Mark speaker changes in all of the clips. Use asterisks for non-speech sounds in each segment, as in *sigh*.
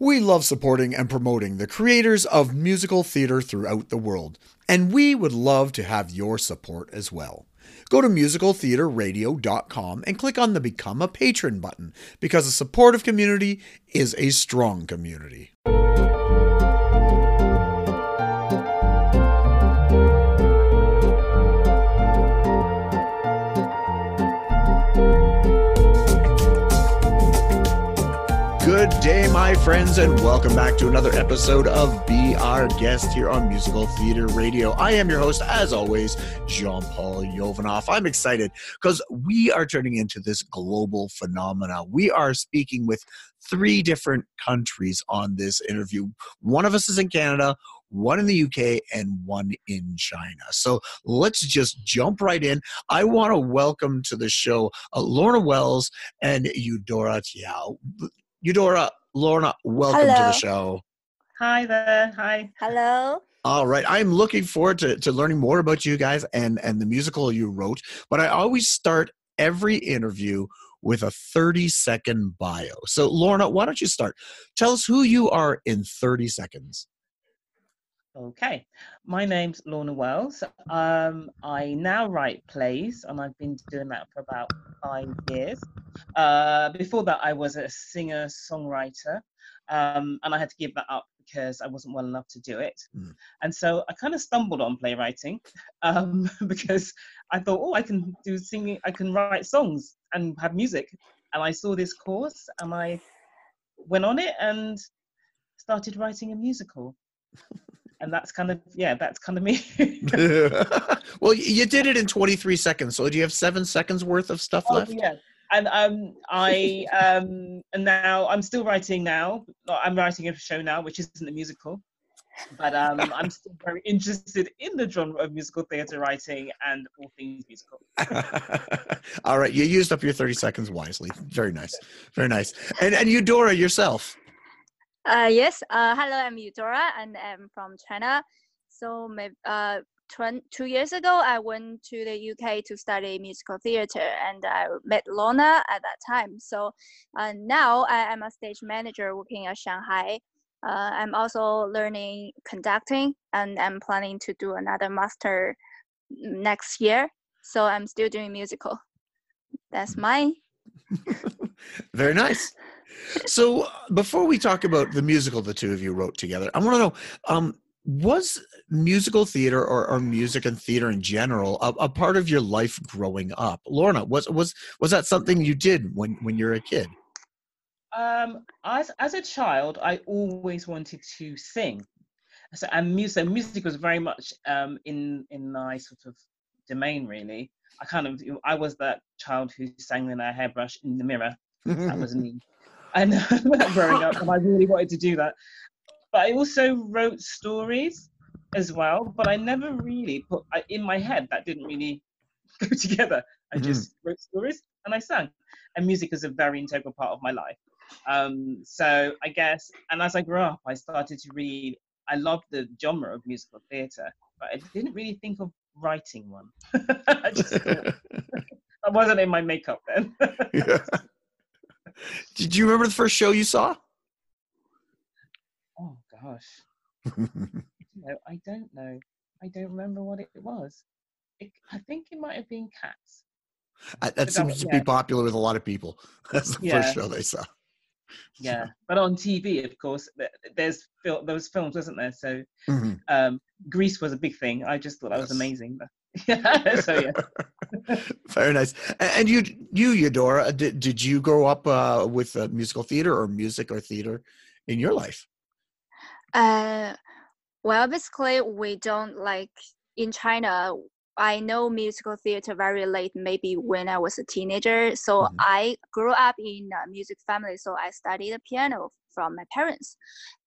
Speaker 1: We love supporting and promoting the creators of musical theater throughout the world, and we would love to have your support as well. Go to musicaltheaterradio.com and click on the Become a Patron button because a supportive community is a strong community. Good day, my friends, and welcome back to another episode of Be Our Guest here on Musical Theater Radio. I am your host, as always, Jean Paul Jovanoff. I'm excited because we are turning into this global phenomena. We are speaking with three different countries on this interview. One of us is in Canada, one in the UK, and one in China. So let's just jump right in. I want to welcome to the show uh, Lorna Wells and Eudora Tiao. Eudora, Lorna, welcome
Speaker 2: Hello.
Speaker 1: to the show.
Speaker 3: Hi there. Hi.
Speaker 2: Hello.
Speaker 1: All right. I'm looking forward to, to learning more about you guys and, and the musical you wrote. But I always start every interview with a 30 second bio. So, Lorna, why don't you start? Tell us who you are in 30 seconds.
Speaker 3: Okay. My name's Lorna Wells. Um, I now write plays, and I've been doing that for about five years. Uh, before that, I was a singer songwriter, um, and I had to give that up because I wasn't well enough to do it.
Speaker 1: Mm.
Speaker 3: And so I kind of stumbled on playwriting *laughs* um, *laughs* because I thought, oh, I can do singing, I can write songs and have music. And I saw this course, and I went on it and started writing a musical *laughs* and that's kind of yeah that's kind of me *laughs*
Speaker 1: well, you did it in 23 seconds. So, do you have seven seconds worth of stuff
Speaker 3: oh,
Speaker 1: left?
Speaker 3: yeah and um i um and now i'm still writing now i'm writing a show now which isn't a musical but um *laughs* i'm still very interested in the genre of musical theatre writing and all things musical *laughs*
Speaker 1: All right. You used up your 30 seconds wisely. Very nice. Very nice. And, and Eudora, yourself.
Speaker 2: Uh, yes. Uh, hello, I'm Eudora, and I'm from China. So, maybe uh, twen- two years ago, I went to the UK to study musical theater, and I met Lorna at that time. So, uh, now I am a stage manager working at Shanghai. Uh, I'm also learning conducting, and I'm planning to do another master next year. So, I'm still doing musical. That's mine. *laughs*
Speaker 1: Very nice. So uh, before we talk about the musical the two of you wrote together, I want to know, um, was musical theater or, or music and theater in general a, a part of your life growing up? Lorna, was was was that something you did when when you were a kid?
Speaker 3: um as as a child i always wanted to sing so and music so music was very much um in in my sort of domain really i kind of i was that child who sang in a hairbrush in the mirror that was *laughs* me and *laughs* growing up and i really wanted to do that. But i also wrote stories as well but i never really put I, in my head that didn't really *laughs* go together. I
Speaker 1: Mhm.
Speaker 3: just wrote stories and i sang and music is a very integral part of my life. Um so i guess and as i grew up i started to read i loved the genre of musical theatre but i didn't really think of writing one. *laughs* I just i wasn't in my makeup then.
Speaker 1: Yeah. Did you remember the first show you saw?
Speaker 3: oh gosh no, I don't know. I don't remember what it was. It, I think it might have been Cats.
Speaker 1: that
Speaker 3: that
Speaker 1: seems
Speaker 3: was-
Speaker 1: to be popular with a lot of people. *laughs* That's the
Speaker 3: Yeah.
Speaker 1: first show they saw.
Speaker 3: Yeah, *laughs* but on TV, of course, there's fil- those films, wasn't there? So
Speaker 1: Mhm.
Speaker 3: um, Grease was a big thing. I just thought that was amazing. yeah, *laughs* so yeah. *laughs*
Speaker 1: Very nice. And you, you, Eudora, did, did you grow up uh, with uh, musical theater or music or theater in your life?
Speaker 2: Uh, well, basically, we don't like in China. I know musical theater very late, maybe when I was a teenager. So
Speaker 1: Mhm.
Speaker 2: I grew up in a music family, so I studied the piano from my parents.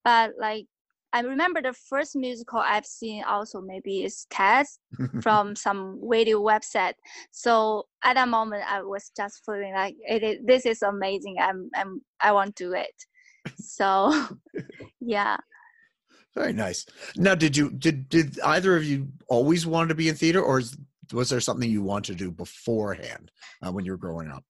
Speaker 2: But like, I remember the first musical I've seen also maybe is Cats *laughs* from some radio website. So at that moment, I was just feeling like it is, this is amazing. I'm, I'm I want to do it. So *laughs* yeah.
Speaker 1: Very nice. Now, did you did did either of you always want to be in theater, or is, was there something you wanted to do beforehand uh, when you were growing up?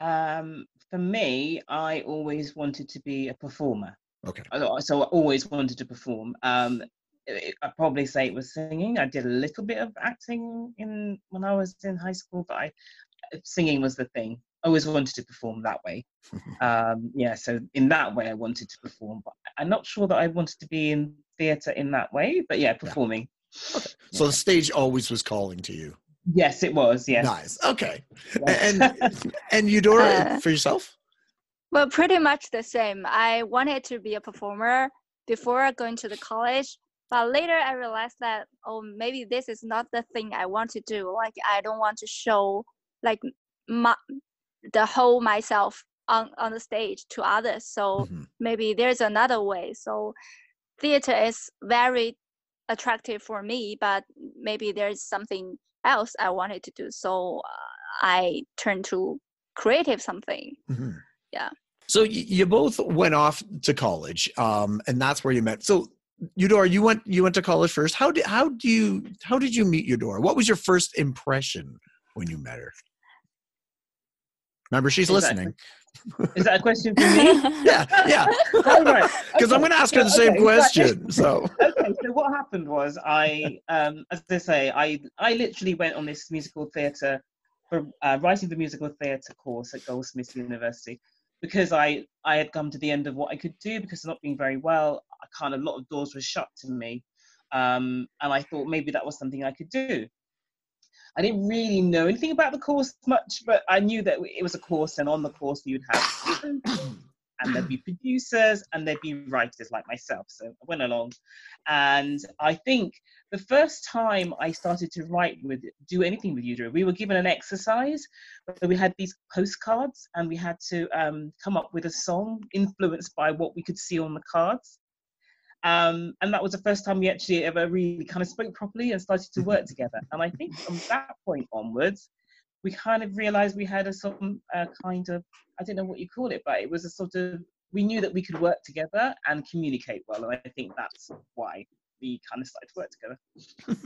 Speaker 3: Um, for me, I always wanted to be a performer.
Speaker 1: Okay.
Speaker 3: So I always wanted to perform. Um, I'd probably say it was singing. I did a little bit of acting in when I was in high school, but I singing was the thing. I always wanted to perform that way. *laughs* um, yeah, so in that way, I wanted to perform. But I'm not sure that I wanted to be in theatre in that way. But yeah, performing.
Speaker 1: Yeah. Okay. So yeah. the stage always was calling to you.
Speaker 3: Yes, it was. Yes.
Speaker 1: Nice. Okay. Yes. And *laughs* and Eudora uh, for yourself.
Speaker 2: Well, pretty much the same. I wanted to be a performer before going to the college, but later I realized that oh maybe this is not the thing I want to do. Like I don't want to show like my the whole myself on on the stage to others. So mm-hmm. maybe there's another way. So theater is very attractive for me, but maybe there's something else I wanted to do. So uh, I turned to creative something. Mm-hmm. Yeah.
Speaker 1: So you both went off to college, um, and that's where you met. So Eudora, you went you went to college first. How did how do you how did you meet Eudora? What was your first impression when you met her? Remember, she's is listening.
Speaker 3: That, is that a question for me? *laughs*
Speaker 1: yeah, yeah. *laughs* Because *laughs* okay. I'm going to ask her the same okay. question. So
Speaker 3: okay, so what happened was I, um, as I say, I I literally went on this musical theatre for uh, writing the musical theatre course at Goldsmiths University because I I had come to the end of what I could do because of not being very well. I kind of a lot of doors were shut to me, um, and I thought maybe that was something I could do. I didn't really know anything about the course much, but I knew that it was a course, and on the course you'd have *coughs* and there'd be producers and there'd be writers like myself. So I went along, and I think the first time I started to write with do anything with Eudora, we were given an exercise where we had these postcards and we had to um, come up with a song influenced by what we could see on the cards. Um, and that was the first time we actually ever really kind of spoke properly and started to work *laughs* together. And I think from that point onwards, we kind of realized we had a sort of uh, kind of I don't know what you call it, but it was a sort of we knew that we could work together and communicate well, and I think that's why we kind of started to work together.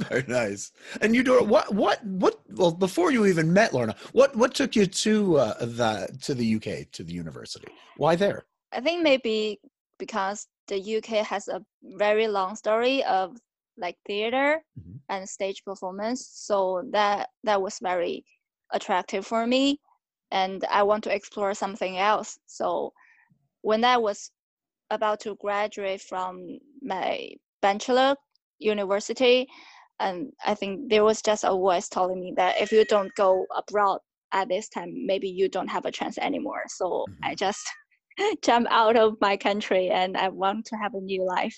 Speaker 3: *laughs*
Speaker 1: Very nice. And you do what? What? What? Well, before you even met Lorna, what what took you to uh, the to the UK to the university? Why there?
Speaker 2: I think maybe because the UK has a very long story of like theater mm-hmm. and stage performance, so that that was very attractive for me and I want to explore something else. So when I was about to graduate from my bachelor university, and I think there was just a voice telling me that if you don't go abroad at this time, maybe you don't have a chance anymore. So mm-hmm. I just *laughs* jump out of my country and I want to have a new life.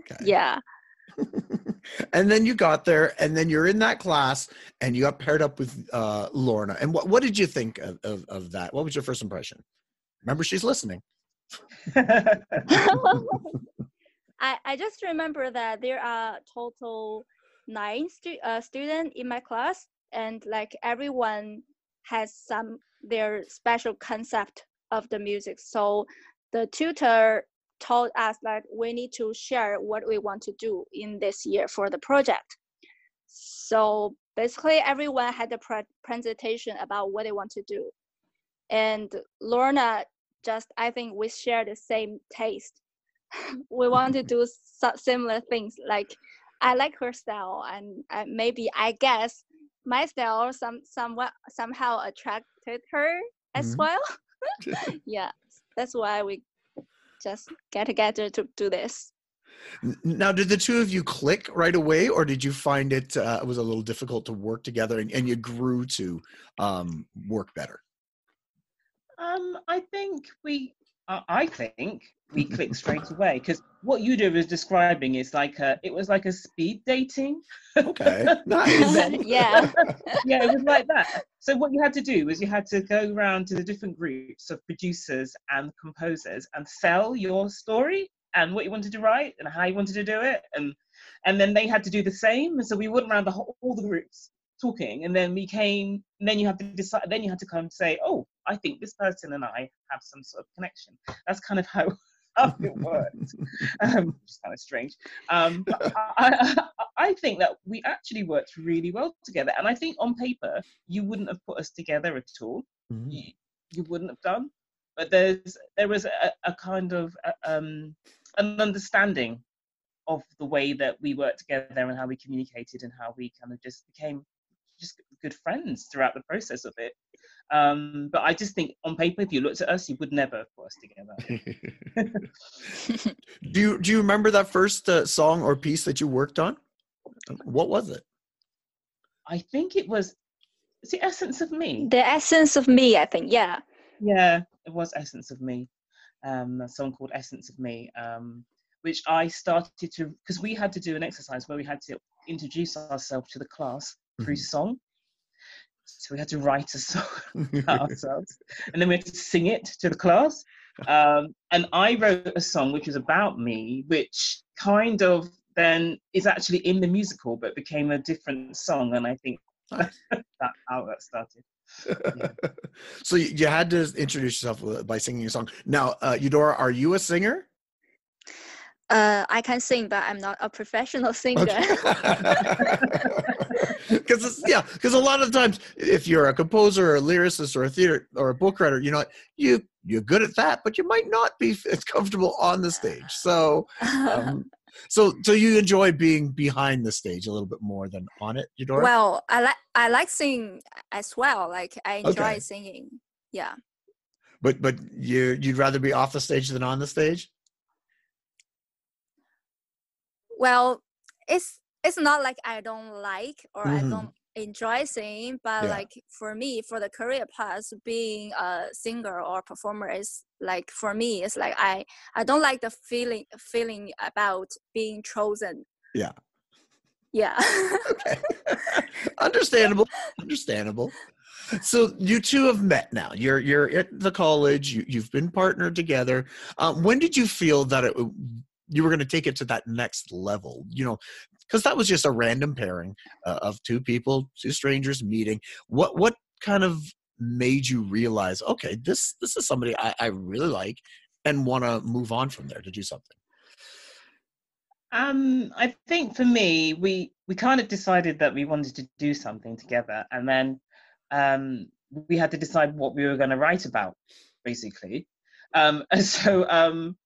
Speaker 2: Okay. Yeah. *laughs*
Speaker 1: and then you got there and then you're in that class and you got paired up with uh, Lorna. And what, what did you think of, of, of that? What was your first impression? Remember, she's listening. *laughs*
Speaker 2: I, I just remember that there are total nine stu- uh, students in my class and like everyone has some their special concept of the music so the tutor told us that we need to share what we want to do in this year for the project. So basically everyone had a pre- presentation about what they want to do. And Lorna just, I think we share the same taste. *laughs* we want to *laughs* do similar things. Like I like her style and maybe I guess my style some somewhat somehow attracted her as mm-hmm. well. *laughs* yeah, that's why we just get together to do this.
Speaker 1: Now, did the two of you click right away, or did you find it uh, was a little difficult to work together, and, and you grew to um, work better?
Speaker 3: Um, I think we. I think we clicked straight away because what you do is describing is like a, it was like a speed dating.
Speaker 1: Okay, *laughs* nice. *laughs*
Speaker 2: yeah,
Speaker 3: yeah, it was like that. So what you had to do was you had to go around to the different groups of producers and composers and sell your story and what you wanted to write and how you wanted to do it, and and then they had to do the same. And so we went around the whole, all the groups talking, and then we came. And then you have to decide. Then you had to come and say, "Oh, I think this person and I have some sort of connection." That's kind of how *laughs* how it worked. *laughs* Um, it's kind of strange. Um, but I, I, I, think that we actually worked really well together. And I think on paper, you wouldn't have put us together at all. Mm-hmm. You, you wouldn't have done. but there's there was a, a kind of uh, um, an understanding of the way that we worked together and how we communicated and how we kind of just became just good friends throughout the process of it. Um, but I just think on paper, if you looked at us, you would never put us together. *laughs* *laughs*
Speaker 1: do you do you remember that first uh, song or piece that you worked on? What was it?
Speaker 3: I think it was. It's the essence of me.
Speaker 2: The essence of me, I think. Yeah.
Speaker 3: Yeah, it was essence of me. Um, a song called Essence of Me, um, which I started to because we had to do an exercise where we had to introduce ourselves to the class through mm-hmm. song. So we had to write a *laughs* song *laughs* ourselves, and then we had to sing it to the class. Um, and I wrote a song which was about me, which kind of then is actually in the musical, but became a different song. And I think *laughs* that's how that started.
Speaker 1: Yeah. so you had to introduce yourself by singing a song. Now, uh, Eudora, are you a singer?
Speaker 2: Uh, I can sing, but I'm not a professional singer. *laughs*
Speaker 1: Because yeah, because a lot of times, if you're a composer or a lyricist or a theater or a book writer, you know you you're good at that, but you might not be as comfortable on the stage. So, um, *laughs* so so you enjoy being behind the stage a little bit more than on it, Eudora?
Speaker 2: Well, I like I like singing as well. Like I enjoy okay. singing. Yeah.
Speaker 1: But but you you'd rather be off the stage than on the stage?
Speaker 2: well it's it's not like i don't like or mm-hmm. i don't enjoy singing but yeah. like for me for the career path being a singer or performer is like for me it's like i i don't like the feeling feeling about being chosen.
Speaker 1: Yeah.
Speaker 2: Yeah. *laughs*
Speaker 1: Okay. *laughs* Understandable. Understandable. So you two have met now. You're you're at the college. You, you've been partnered together. Um, when did you feel that it you were going to take it to that next level? You know because that was just a random pairing uh, of two people two strangers meeting. What what kind of made you realize okay this this is somebody i, I really like and want to move on from there to do something
Speaker 3: um i think for me we we kind of decided that we wanted to do something together and then um we had to decide what we were going to write about basically. Um and *laughs* so um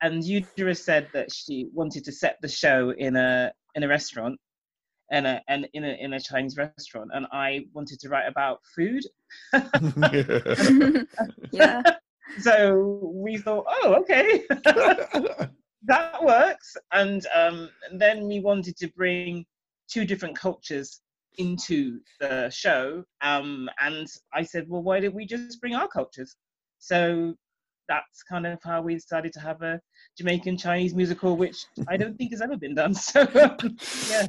Speaker 3: and Eudora said that she wanted to set the show in a in a restaurant and a and in a in a Chinese restaurant, and I wanted to write about food. *laughs*
Speaker 2: yeah. *laughs*
Speaker 3: So we thought, oh, okay, *laughs* that works. And um, and then we wanted to bring two different cultures into the show. Um, and I said, well, why don't we just bring our cultures? So that's kind of how we decided to have a Jamaican Chinese musical, which I don't think has ever been done. *laughs* So yeah,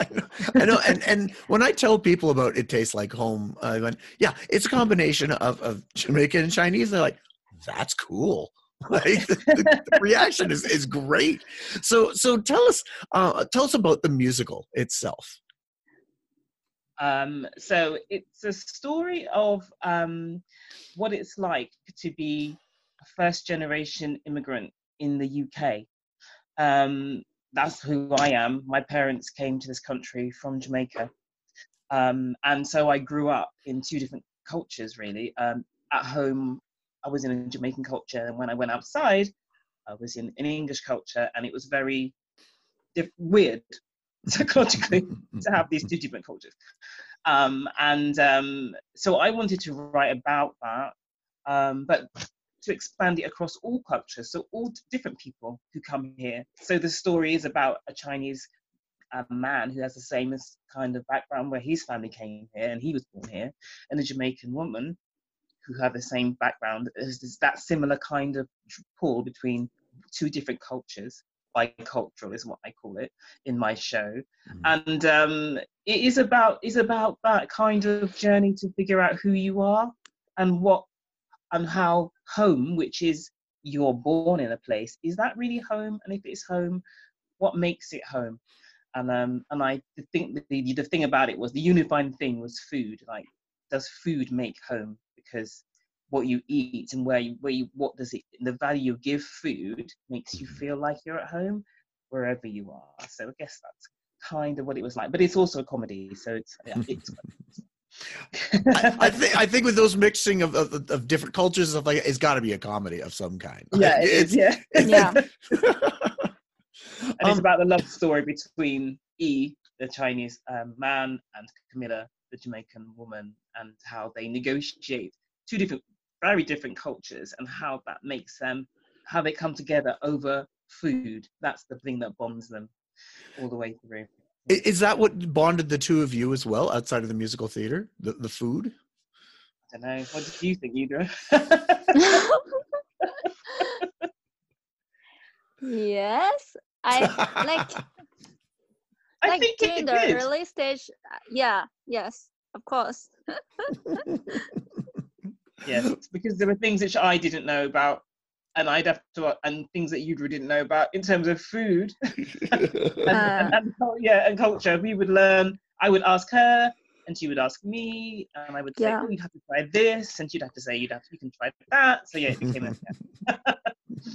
Speaker 1: I *laughs* know, I know. And and when I tell people about it tastes like home, I went, yeah, it's a combination of of Jamaican and Chinese. They're like, that's cool. *laughs* Like the, the reaction is is great. So so tell us uh, tell us about the musical itself.
Speaker 3: Um, so it's a story of um, what it's like to be first generation immigrant in the UK. Um, that's who I am. My parents came to this country from Jamaica. Um, and so I grew up in two different cultures, really. Um, at home, I was in a Jamaican culture, and when I went outside, I was in an English culture, and it was very diff- weird *laughs* psychologically to have these two different cultures. Um, and um, so I wanted to write about that, um, but to expand it across all cultures, so all different people who come here. So the story is about a Chinese uh, man who has the same kind of background where his family came here and he was born here, and a Jamaican woman who have the same background. There's that similar kind of pull between two different cultures. Bicultural is what I call it in my show, mm-hmm. and um, it is about is about that kind of journey to figure out who you are and what and how home, which is you're born in a place, is that really home? And if it's home, what makes it home? And um, and I think the the thing about it was the unifying thing was food. Like, does food make home? Because what you eat and where you where you what does it the value you give food makes you feel like you're at home wherever you are. So I guess that's kind of what it was like. But it's also a comedy, so it's yeah, it's *laughs*
Speaker 1: I, I think I think with those mixing of, of, of different cultures of like it's got to be a comedy of some kind.
Speaker 3: Yeah,
Speaker 1: Like,
Speaker 3: it is, yeah.
Speaker 2: Yeah. *laughs*
Speaker 3: And it's
Speaker 1: Um,
Speaker 3: about the love story between E, the Chinese um, man, and Camilla, the Jamaican woman, and how they negotiate two different, very different cultures, and how that makes them, how they come together over food. That's the thing that bonds them all the way through.
Speaker 1: I- Is that what bonded the two of you as well outside of the musical theater? The the food?
Speaker 3: I don't know. What do you think, Eudora?
Speaker 2: yes, I like *laughs*
Speaker 3: I
Speaker 2: like
Speaker 3: think
Speaker 2: during
Speaker 3: it
Speaker 2: the
Speaker 3: did.
Speaker 2: early stage. uh, Yeah, yes, of course.
Speaker 3: Yes, because there were things which I didn't know about, and I'd have to, and things that Eudora didn't know about in terms of food. *laughs* and,
Speaker 2: Uh. *laughs*
Speaker 3: and, and yeah, and culture. We would learn. I would ask her, and she would ask me, and I would say,
Speaker 2: Yeah.
Speaker 3: "Oh, you'd have to try this," and she'd have to say, "You'd have to, you can try that." So yeah, it became a *laughs* yeah.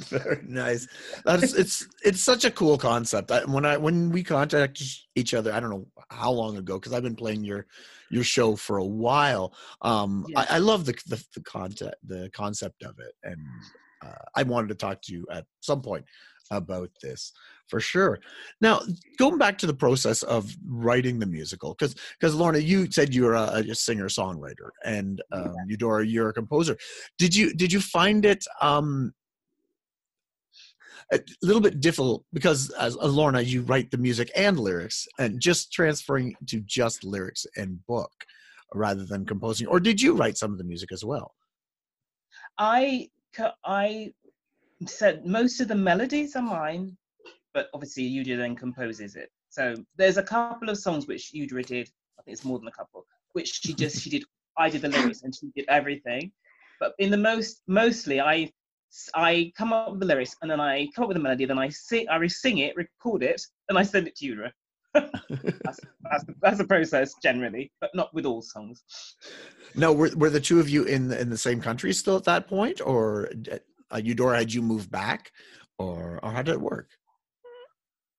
Speaker 1: Very nice. That's it's it's such a cool concept. I, when I when we contacted each other, I don't know how long ago because I've been playing your your show for a while. Um,
Speaker 3: Yeah.
Speaker 1: I, I love the the the content the concept of it, and uh, I wanted to talk to you at some point about this for sure. Now, going back to the process of writing the musical, because because Lorna, you said you're a, a singer songwriter, and um, Eudora, you're a composer. Did you did you find it? Um, a little bit difficult because as, as Lorna, you write the music and lyrics, and just transferring to just lyrics and book rather than composing. Or did you write some of the music as well?
Speaker 3: I I said most of the melodies are mine, but obviously Eudora then composes it. So there's a couple of songs which Eudora did. I think it's more than a couple, which she just she did. I did the lyrics and she did everything. But in the most mostly I I come up with the lyrics and then I come up with the melody, then I sing I sing it, record it, and I send it to Eudora. That's, that's, the, that's the process generally, but not with all songs.
Speaker 1: No, were, were the two of you in the, in the same country still at that point, or uh, Eudora had you moved back, or or how did it work?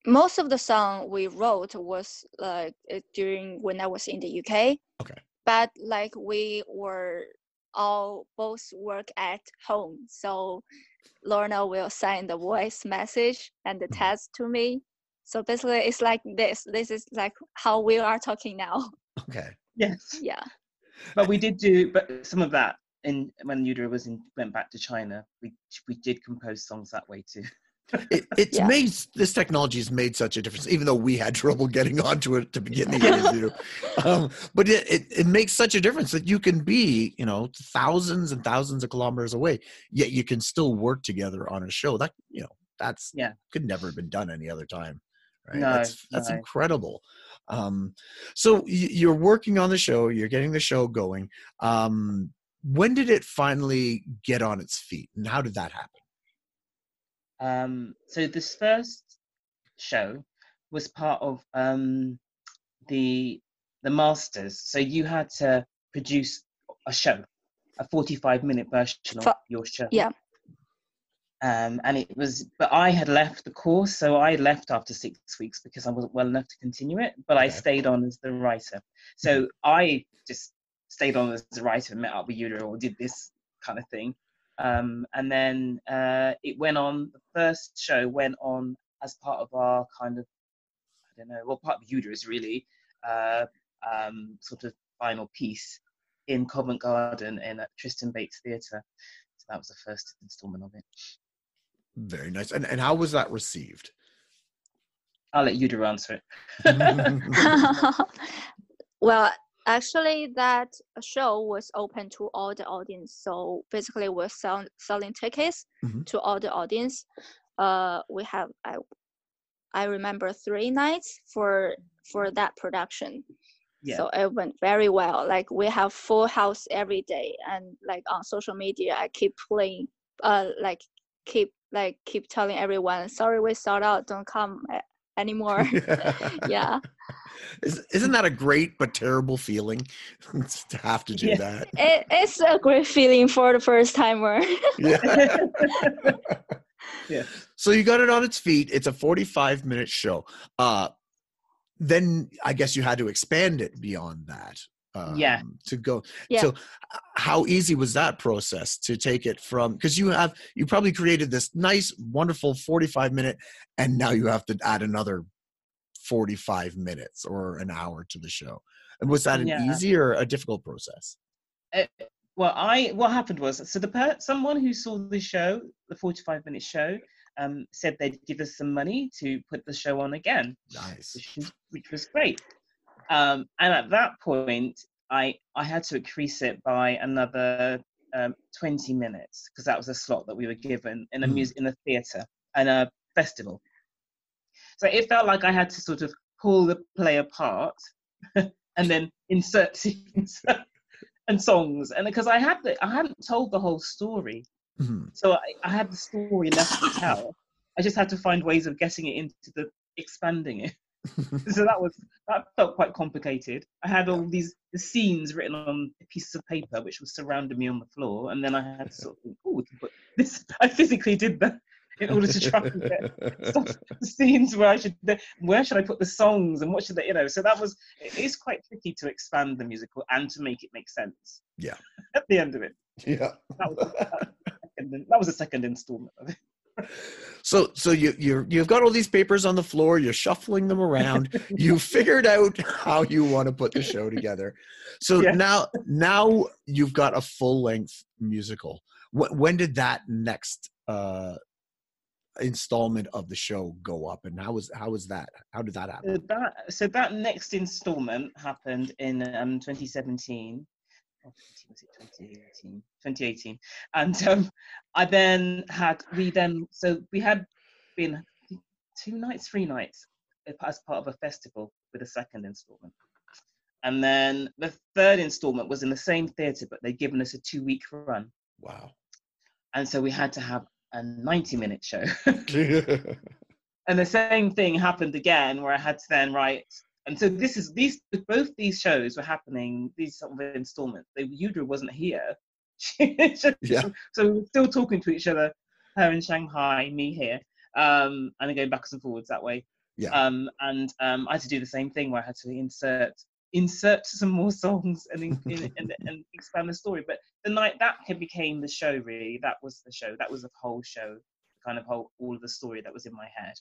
Speaker 2: Most of the song we wrote was like uh, during when I was in the UK.
Speaker 1: Okay.
Speaker 2: But like we were all both work at home, so Lorna will send the voice message and the
Speaker 1: Mhm.
Speaker 2: text to me. So basically, it's like this. This is like how we are talking now. *laughs*
Speaker 1: Okay,
Speaker 3: Yes.
Speaker 2: Yeah.
Speaker 3: but we did do but some of that in when Eudora was in went back to China we we did compose songs that way too
Speaker 1: it, it's
Speaker 2: Yeah.
Speaker 1: made this technology has made such a difference, even though we had *laughs* trouble getting onto it to begin the interview. *laughs* um, but it, it it makes such a difference that you can be, you know, thousands and thousands of kilometers away, yet you can still work together on a show. That you know, that's
Speaker 3: Yeah.
Speaker 1: could never have been done any other time. Right?
Speaker 3: No,
Speaker 1: that's that's
Speaker 3: no.
Speaker 1: incredible. Um, so you're working on the show, you're getting the show going. Um, when did it finally get on its feet, and how did that happen?
Speaker 3: um so this first show was part of um the the masters so you had to produce a show a 45 minute version of
Speaker 2: Fo-
Speaker 3: your show
Speaker 2: yeah.
Speaker 3: Um, and it was but i had left the course so i left after six weeks because i wasn't well enough to continue it but i stayed on as the writer. So i just stayed on as the writer and met up with you or did this kind of thing. Um, and then uh, it went on the first show went on as part of our kind of i don't know well part of uterus really uh, um, sort of final piece in covent garden in at tristan bates theatre. So that was the first installment of it
Speaker 1: Very nice. And and how was that received?
Speaker 3: I'll let you Eudora answer it. *laughs* *laughs*
Speaker 2: well, actually, that show was open to all the audience. So basically, we're sell- selling tickets
Speaker 1: Mhm.
Speaker 2: to all the audience. Uh, we have I, I remember three nights for for that production.
Speaker 3: Yeah.
Speaker 2: So it went very well. Like we have full house every day, and like on social media, I keep playing, uh, like keep like keep telling everyone, sorry we sold out, don't come anymore. *laughs* *laughs* yeah.
Speaker 1: Is, isn't that a great but terrible feeling *laughs* to have to do
Speaker 3: Yeah.
Speaker 1: that?
Speaker 2: it, it's a great feeling for the first timer.
Speaker 1: Yeah.
Speaker 3: Yeah.
Speaker 1: So you got it on its feet. It's a 45 minute show. Uh, then I guess you had to expand it beyond that. Um,
Speaker 3: Yeah.
Speaker 1: to go
Speaker 2: Yeah.
Speaker 1: so how easy was that process to take it from because you have you probably created this nice wonderful 45 minute and now you have to add another 45 minutes or an hour to the show and was that an
Speaker 3: Yeah.
Speaker 1: easy or a difficult process
Speaker 3: well i what happened was so the per- someone who saw the show the 45 minute show um, said they'd give us some money to put the show on again
Speaker 1: nice
Speaker 3: which which was great um, and at that point i i had to increase it by another um, 20 minutes because that was a slot that we were given in a
Speaker 1: Mm.
Speaker 3: mus- in a theater and a festival. So it felt like i had to sort of pull the play apart *laughs* and then insert *laughs* scenes and songs. And because i had the, i hadn't told the whole story.
Speaker 1: Mhm.
Speaker 3: so I, I had the story left to tell. I just had to find ways of getting it into the expanding it *laughs* so that was that felt quite complicated i had all these the scenes written on pieces of paper which was surrounding me on the floor and then i had to sort of think oh we can put this *laughs* i physically did that in order to try and get stuff, the *laughs* scenes where I should, where should I put the songs and what should they, you know? So that was, it is quite tricky to expand the musical and to make it make sense.
Speaker 1: Yeah.
Speaker 3: At the end of it,
Speaker 1: yeah
Speaker 3: that was, that, second, that was the second installment of it.
Speaker 1: So so you you you've got all these papers on the floor. You're shuffling them around. *laughs* you figured out how you want to put the show together. So
Speaker 3: Yeah.
Speaker 1: now now you've got a full length musical. Wh- when did that next uh, installment of the show go up, and how was how was that? How did that happen?
Speaker 3: So that, so that next installment happened in um, 2017. Was it 2018? 2018. And um, I then had, we then, so we had been two nights, three nights as part of a festival with a second installment. And then the third installment was in the same theatre, but they'd given us a two week run.
Speaker 1: Wow.
Speaker 3: And so we had to have a 90 minute show. *laughs* *laughs* and the same thing happened again where I had to then write. And so this is these both these shows were happening. These sort of installments. The Eudora wasn't here. *laughs*
Speaker 1: Yeah.
Speaker 3: So we were still talking to each other. Her in Shanghai, me here, um, and then going backwards and forwards that way.
Speaker 1: Yeah.
Speaker 3: Um, and um, I had to do the same thing where I had to insert insert some more songs and in, in, *laughs* and, and expand the story. But the night that became the show, really, that was the show. That was the whole show, kind of whole all of the story that was in my head.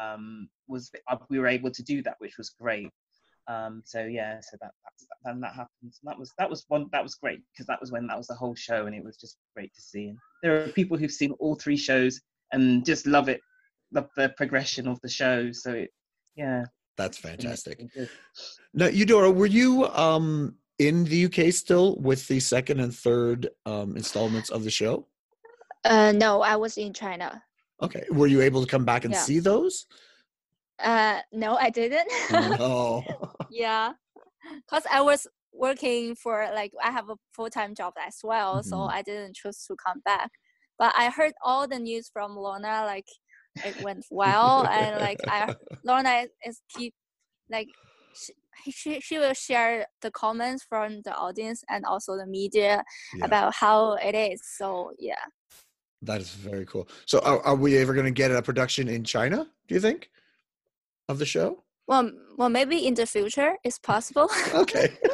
Speaker 3: Um, was uh, we were able to do that, which was great. Um, so yeah, so that that's, then that happened. And that was that was one that was great because that was when that was the whole show, and it was just great to see. And there are people who've seen all three shows and just love it, love the progression of the show. So it, yeah,
Speaker 1: That's fantastic.
Speaker 3: really.
Speaker 1: Now, Eudora, were you um, in the UK still with the second and third um, installments of the show?
Speaker 2: Uh, no, I was in China.
Speaker 1: Okay. Were you able to come back and
Speaker 2: Yeah.
Speaker 1: see those?
Speaker 2: Uh, no, I didn't. *laughs*
Speaker 1: Oh,
Speaker 2: yeah, cause I was working for like I have a full time job as well, so
Speaker 1: Mhm.
Speaker 2: I didn't choose to come back. But I heard all the news from Lorna, like it went well, and like I *laughs* Lorna is keep like she, she she will share the comments from the audience and also the media
Speaker 1: Yeah.
Speaker 2: about how it is. So yeah,
Speaker 1: that is very cool. So, are, are we ever going to get a production in China? Do you think of the show?
Speaker 2: well, well maybe in the future it's possible. *laughs*
Speaker 1: Okay. *laughs*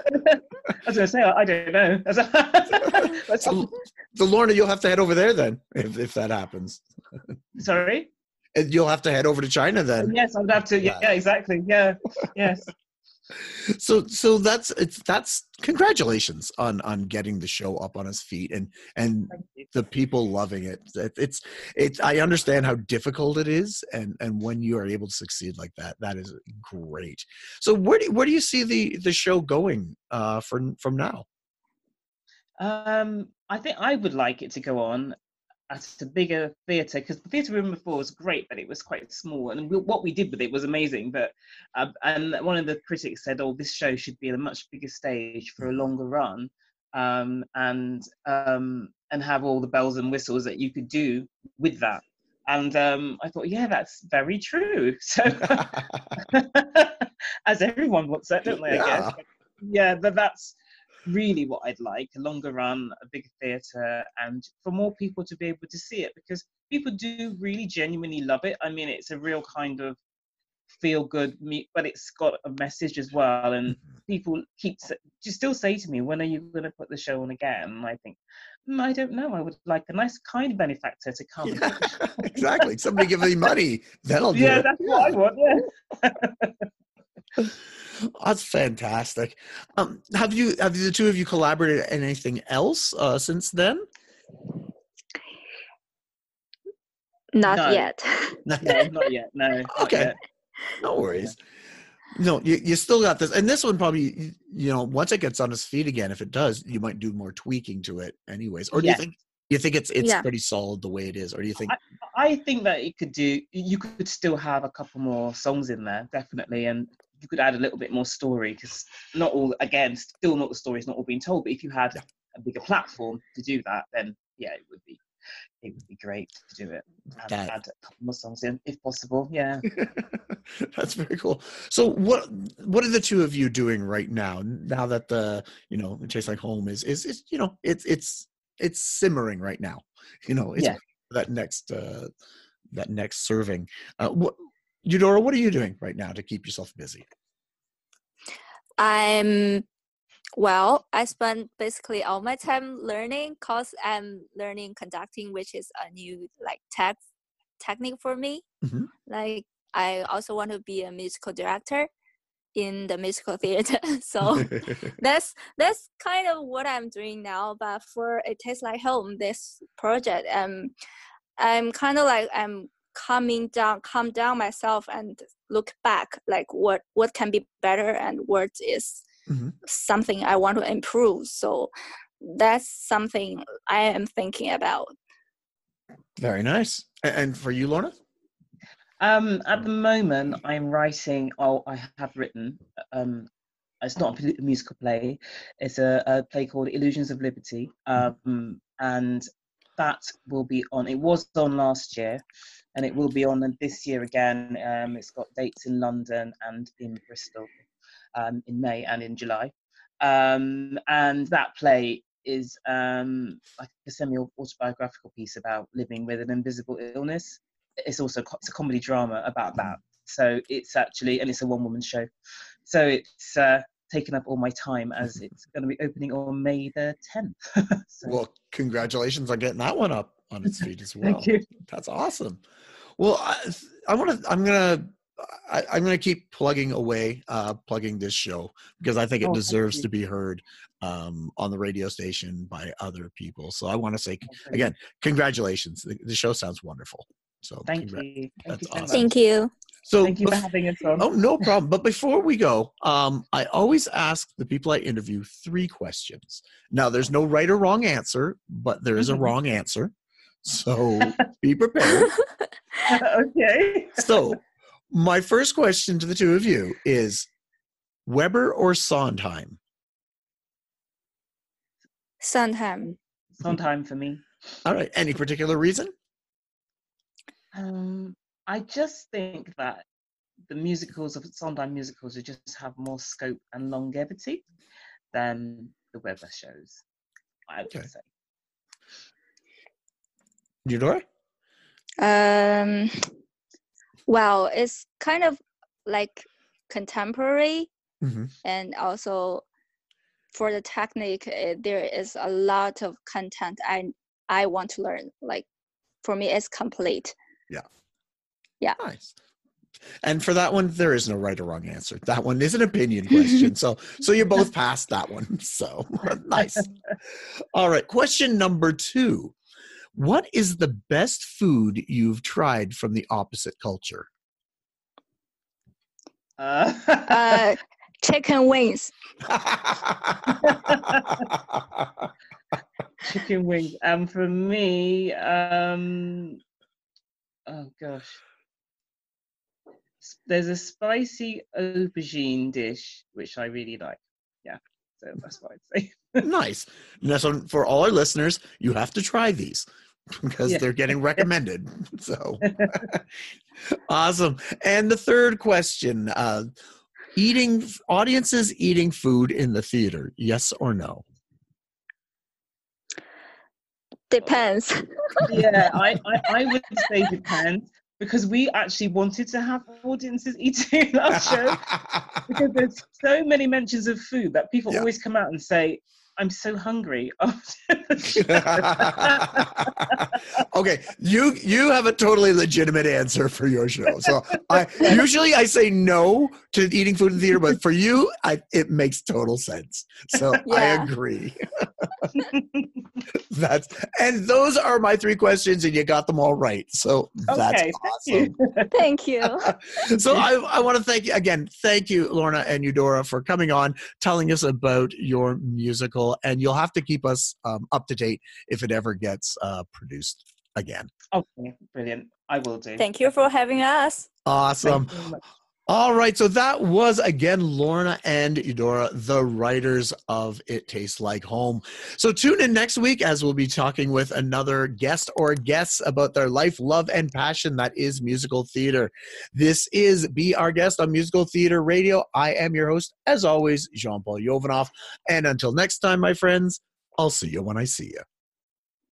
Speaker 3: I was going to say I, I don't know. *laughs*
Speaker 1: So, so, Lorna, you'll have to head over there then, if, if that happens.
Speaker 3: Sorry.
Speaker 1: And you'll have to head over to China then.
Speaker 3: Yes, I'd have to. Yeah,
Speaker 1: Yeah.
Speaker 3: exactly. Yeah, yes.
Speaker 1: So, so that's it's that's congratulations on on getting the show up on its feet and and the people loving it. It- It's it's I understand how difficult it is, and and when you are able to succeed like that, that is great. So where do where do you see the the show going uh from from now?
Speaker 3: Um, I think I would like it to go on at a bigger theatre because the theatre room before was great, but it was quite small. And we, what we did with it was amazing. But uh, and one of the critics said, "Oh, this show should be at a much bigger stage for a longer run, um, and um, and have all the bells and whistles that you could do with that." And um, I thought, yeah, that's very true. *laughs* So, *laughs* *laughs* as everyone wants that, don't they? I
Speaker 1: Yeah.
Speaker 3: guess. Yeah, but that's really what I'd like a longer run, a bigger theatre, and for more people to be able to see it because people do really genuinely love it. I mean, it's a real kind of feel good, but it's got a message as well. And
Speaker 1: Mm-hmm.
Speaker 3: people keep just still say to me, "When are you going to put the show on again?" And I think, mm, I don't know. I would like a nice, kind benefactor to come.
Speaker 1: Yeah, *laughs* exactly. Somebody give me money, then I'll do
Speaker 3: yeah,
Speaker 1: it.
Speaker 3: that's what I want. Yeah. *laughs*
Speaker 1: That's fantastic. Um, have you have the two of you collaborated on anything else uh, since then?
Speaker 2: Not
Speaker 3: No.
Speaker 2: yet.
Speaker 3: no, *laughs* not yet. No.
Speaker 1: Okay.
Speaker 3: yet.
Speaker 1: No worries. No, you, you still got this. And this one probably, you know, once it gets on its feet again, if it does, you might do more tweaking to it anyways. Or do
Speaker 3: Yeah.
Speaker 1: you think you think it's it's
Speaker 2: Yeah.
Speaker 1: pretty solid the way it is? Or do you think
Speaker 3: I think that it could do. You could still have a couple more songs in there, definitely, and you could add a little bit more story because not all. Again, still not the story's not all being told. But if you had
Speaker 1: Yeah.
Speaker 3: a bigger platform to do that, then yeah, it would be. It would be great to do it.
Speaker 1: and
Speaker 3: add a couple more songs in, if possible. Yeah. *laughs*
Speaker 1: That's very cool. So what what are the two of you doing right now? Now that the you know Tastes Like Home is is is you know it's it's it's simmering right now. You know it's
Speaker 3: Yeah.
Speaker 1: that next uh that next serving. Uh, what Eudora, what are you doing right now to keep yourself busy?
Speaker 2: I'm well, I spend basically all my time learning cause I'm learning conducting, which is a new like tech technique for me.
Speaker 1: Mhm.
Speaker 2: Like I also want to be a musical director in the musical *laughs* theater. *laughs* so that's that's kind of what I'm doing now. But for it tastes like home, this project, um, I'm kind of like I'm calming down, calm down myself and look back, like what what can be better and what is
Speaker 1: Mhm.
Speaker 2: something I want to improve. So that's something I am thinking about.
Speaker 1: Very nice. And for you, Lorna?
Speaker 3: Um, at the moment, I'm writing. Oh, I have written. Um, it's not a musical play. It's a, a play called Illusions of Liberty. Um, and that will be on. It was on last year, and it will be on this year again. Um, it's got dates in London and in Bristol, um, in May and in July. Um, and that play is um, like a semi-autobiographical piece about living with an invisible illness it's also it's a comedy drama about that. So it's actually and it's a one woman show. So it's uh, taken up all my time as *laughs* it's going to be opening on May the 10th. *laughs* so,
Speaker 1: Well, congratulations on getting that one up on its feet as *laughs* well.
Speaker 3: thank you.
Speaker 1: That's awesome. Well, I, I want to. I'm gonna. I, I'm gonna keep plugging away, uh, plugging this show because I think it
Speaker 3: Oh,
Speaker 1: deserves to be heard um, on the radio station by other people. So I want to say again, congratulations. The, the show sounds wonderful. So
Speaker 3: Thank
Speaker 1: congra-
Speaker 3: you. Thank
Speaker 1: That's
Speaker 3: you so
Speaker 1: awesome.
Speaker 2: Thank you.
Speaker 1: So
Speaker 3: Thank you for having us on.
Speaker 1: Oh, no *laughs* problem. But before we go, um, I always ask the people I interview three questions. Now, there's no right or wrong answer, but there is a
Speaker 3: Mhm.
Speaker 1: wrong answer. So *laughs* be prepared. *laughs*
Speaker 3: okay.
Speaker 1: So, my first question to the two of you is Webber or Sondheim?
Speaker 2: Sondheim.
Speaker 3: Sometime for me.
Speaker 1: All right. Any particular reason?
Speaker 3: Um, I just think that the musicals of Sondheim musicals would just have more scope and longevity than the Webber shows. I would
Speaker 1: Okay.
Speaker 3: say.
Speaker 1: Eudora?
Speaker 2: Um, well, it's kind of like contemporary,
Speaker 1: Mm-hmm.
Speaker 2: and also for the technique, eh, there is a lot of content I I want to learn. Like for me, it's complete.
Speaker 1: Nice. And for that one, there is no right or wrong answer. That one is an opinion *laughs* question. So, so you both passed that one. *laughs* So *laughs* nice. All right. Question number two: What is the best food you've tried from the opposite culture?
Speaker 3: Uh,
Speaker 2: Uh, chicken wings.
Speaker 3: chicken wings. And for me, um, oh gosh, S- there's a spicy aubergine dish which I really like. Yeah, so that's what I'd say. *laughs*
Speaker 1: nice. Now, so for all our listeners, you have to try these *laughs* because
Speaker 3: Yeah.
Speaker 1: they're getting *laughs* recommended. So awesome. And the third question: uh, Eating audiences eating food in the theater? Yes or no?
Speaker 2: Depends.
Speaker 3: yeah, I, I, I would say depends. Because we actually wanted to have audiences *laughs* eating our show *laughs* because there's so many mentions of food that people
Speaker 1: Yeah.
Speaker 3: always come out and say, "I'm so hungry." *laughs*
Speaker 1: okay, you you have a totally legitimate answer for your show. So I usually I say no to eating food in theater, but for you, I it makes total sense. So I agree. *laughs* That's and those are my three questions, and you got them all right. So that's
Speaker 3: okay,
Speaker 1: awesome.
Speaker 3: thank you.
Speaker 2: Thank *laughs* you.
Speaker 1: so I, I want to thank you again. Thank you, Lorna and Eudora, for coming on, telling us about your musical, and you'll have to keep us um, up to date if it ever gets uh, produced again.
Speaker 3: Okay, brilliant. I will do.
Speaker 2: Thank you for having us.
Speaker 1: Awesome. All right, so that was again Lorna and Eudora, the writers of It Tastes Like Home. So tune in next week as we'll be talking with another guest or guests about their life, love, and passion that is musical theater. This is Be Our Guest on Musical Theater Radio. I am your host, as always, Jean Paul Yovanov. And until next time, my friends, I'll see you when I see you.